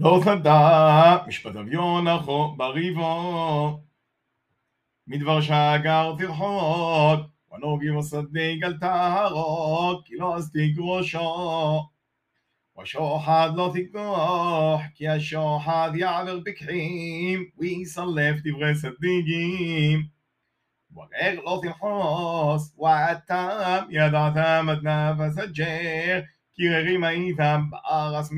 לא שדה משפט אביון אחו בריבו מדבר שגר תרחות ונוגי ושדה גל טהרות כי לא אסתיק ראשו ושוחד לא תיקוח כי השוחד יעבר פקחים ויסלף דברי צדיקים וגר לא תלחוס ואתם ידעתם את נפש הג'ר כי ררים הייתם בארץ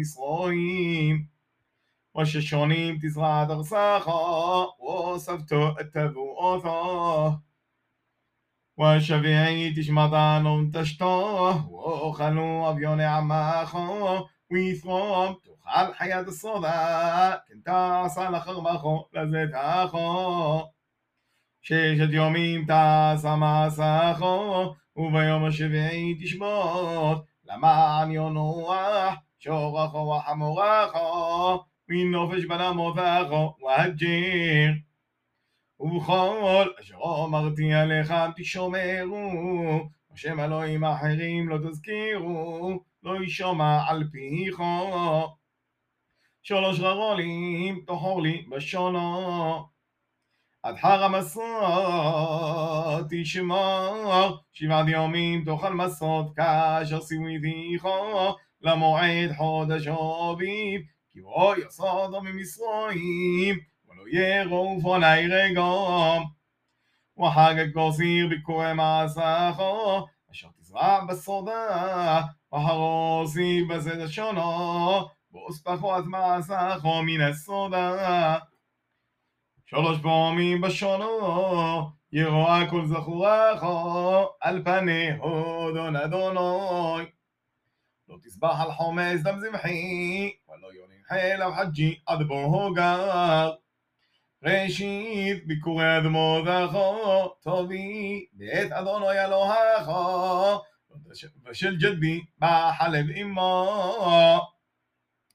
وششونيم تسعة أغساخا وسبتو التبو أوثا. وشبيعي تشمطانهم تشتاه وخلو أبيون عماخا. ويثوم تخال حياة الصدى كنت عصال خغمخو لزيت أخو شيشة يومين تا مع ساخو وبيوم الشبيعي تشمط لما عن يونوح شوغخو وحموغخو מנופש בנמותךו והג'יר ובכל אשר אמרתי עליכם תשומרו. השם אלוהים אחרים לא תזכירו לא ישמע על פיכו. שלוש ררולים תאכור לי בשונו. עד חר המסות תשמור שבעת יומים תאכל מסות כאשר סיוויתיכו למועד חודש אביב כי בו יסודו ממסרועים ולא ירו ופוני רגום וחג כוסיר ביקורי מעשךו אשר תזרע בסודה והרוסי בזה לשונו ואוספחו אז מעשךו מן הסודה. שלוש פעמים בשונו ירואה כל זכורךו על פני הודון אדוני לא תסבח על חומץ דם זמחי ולא יונח אליו חג'י עד בוהו גר ראשית ביקורי אדמותךו טובי בעת אדוני אלוהיכו ושל ג'די בחלב אמו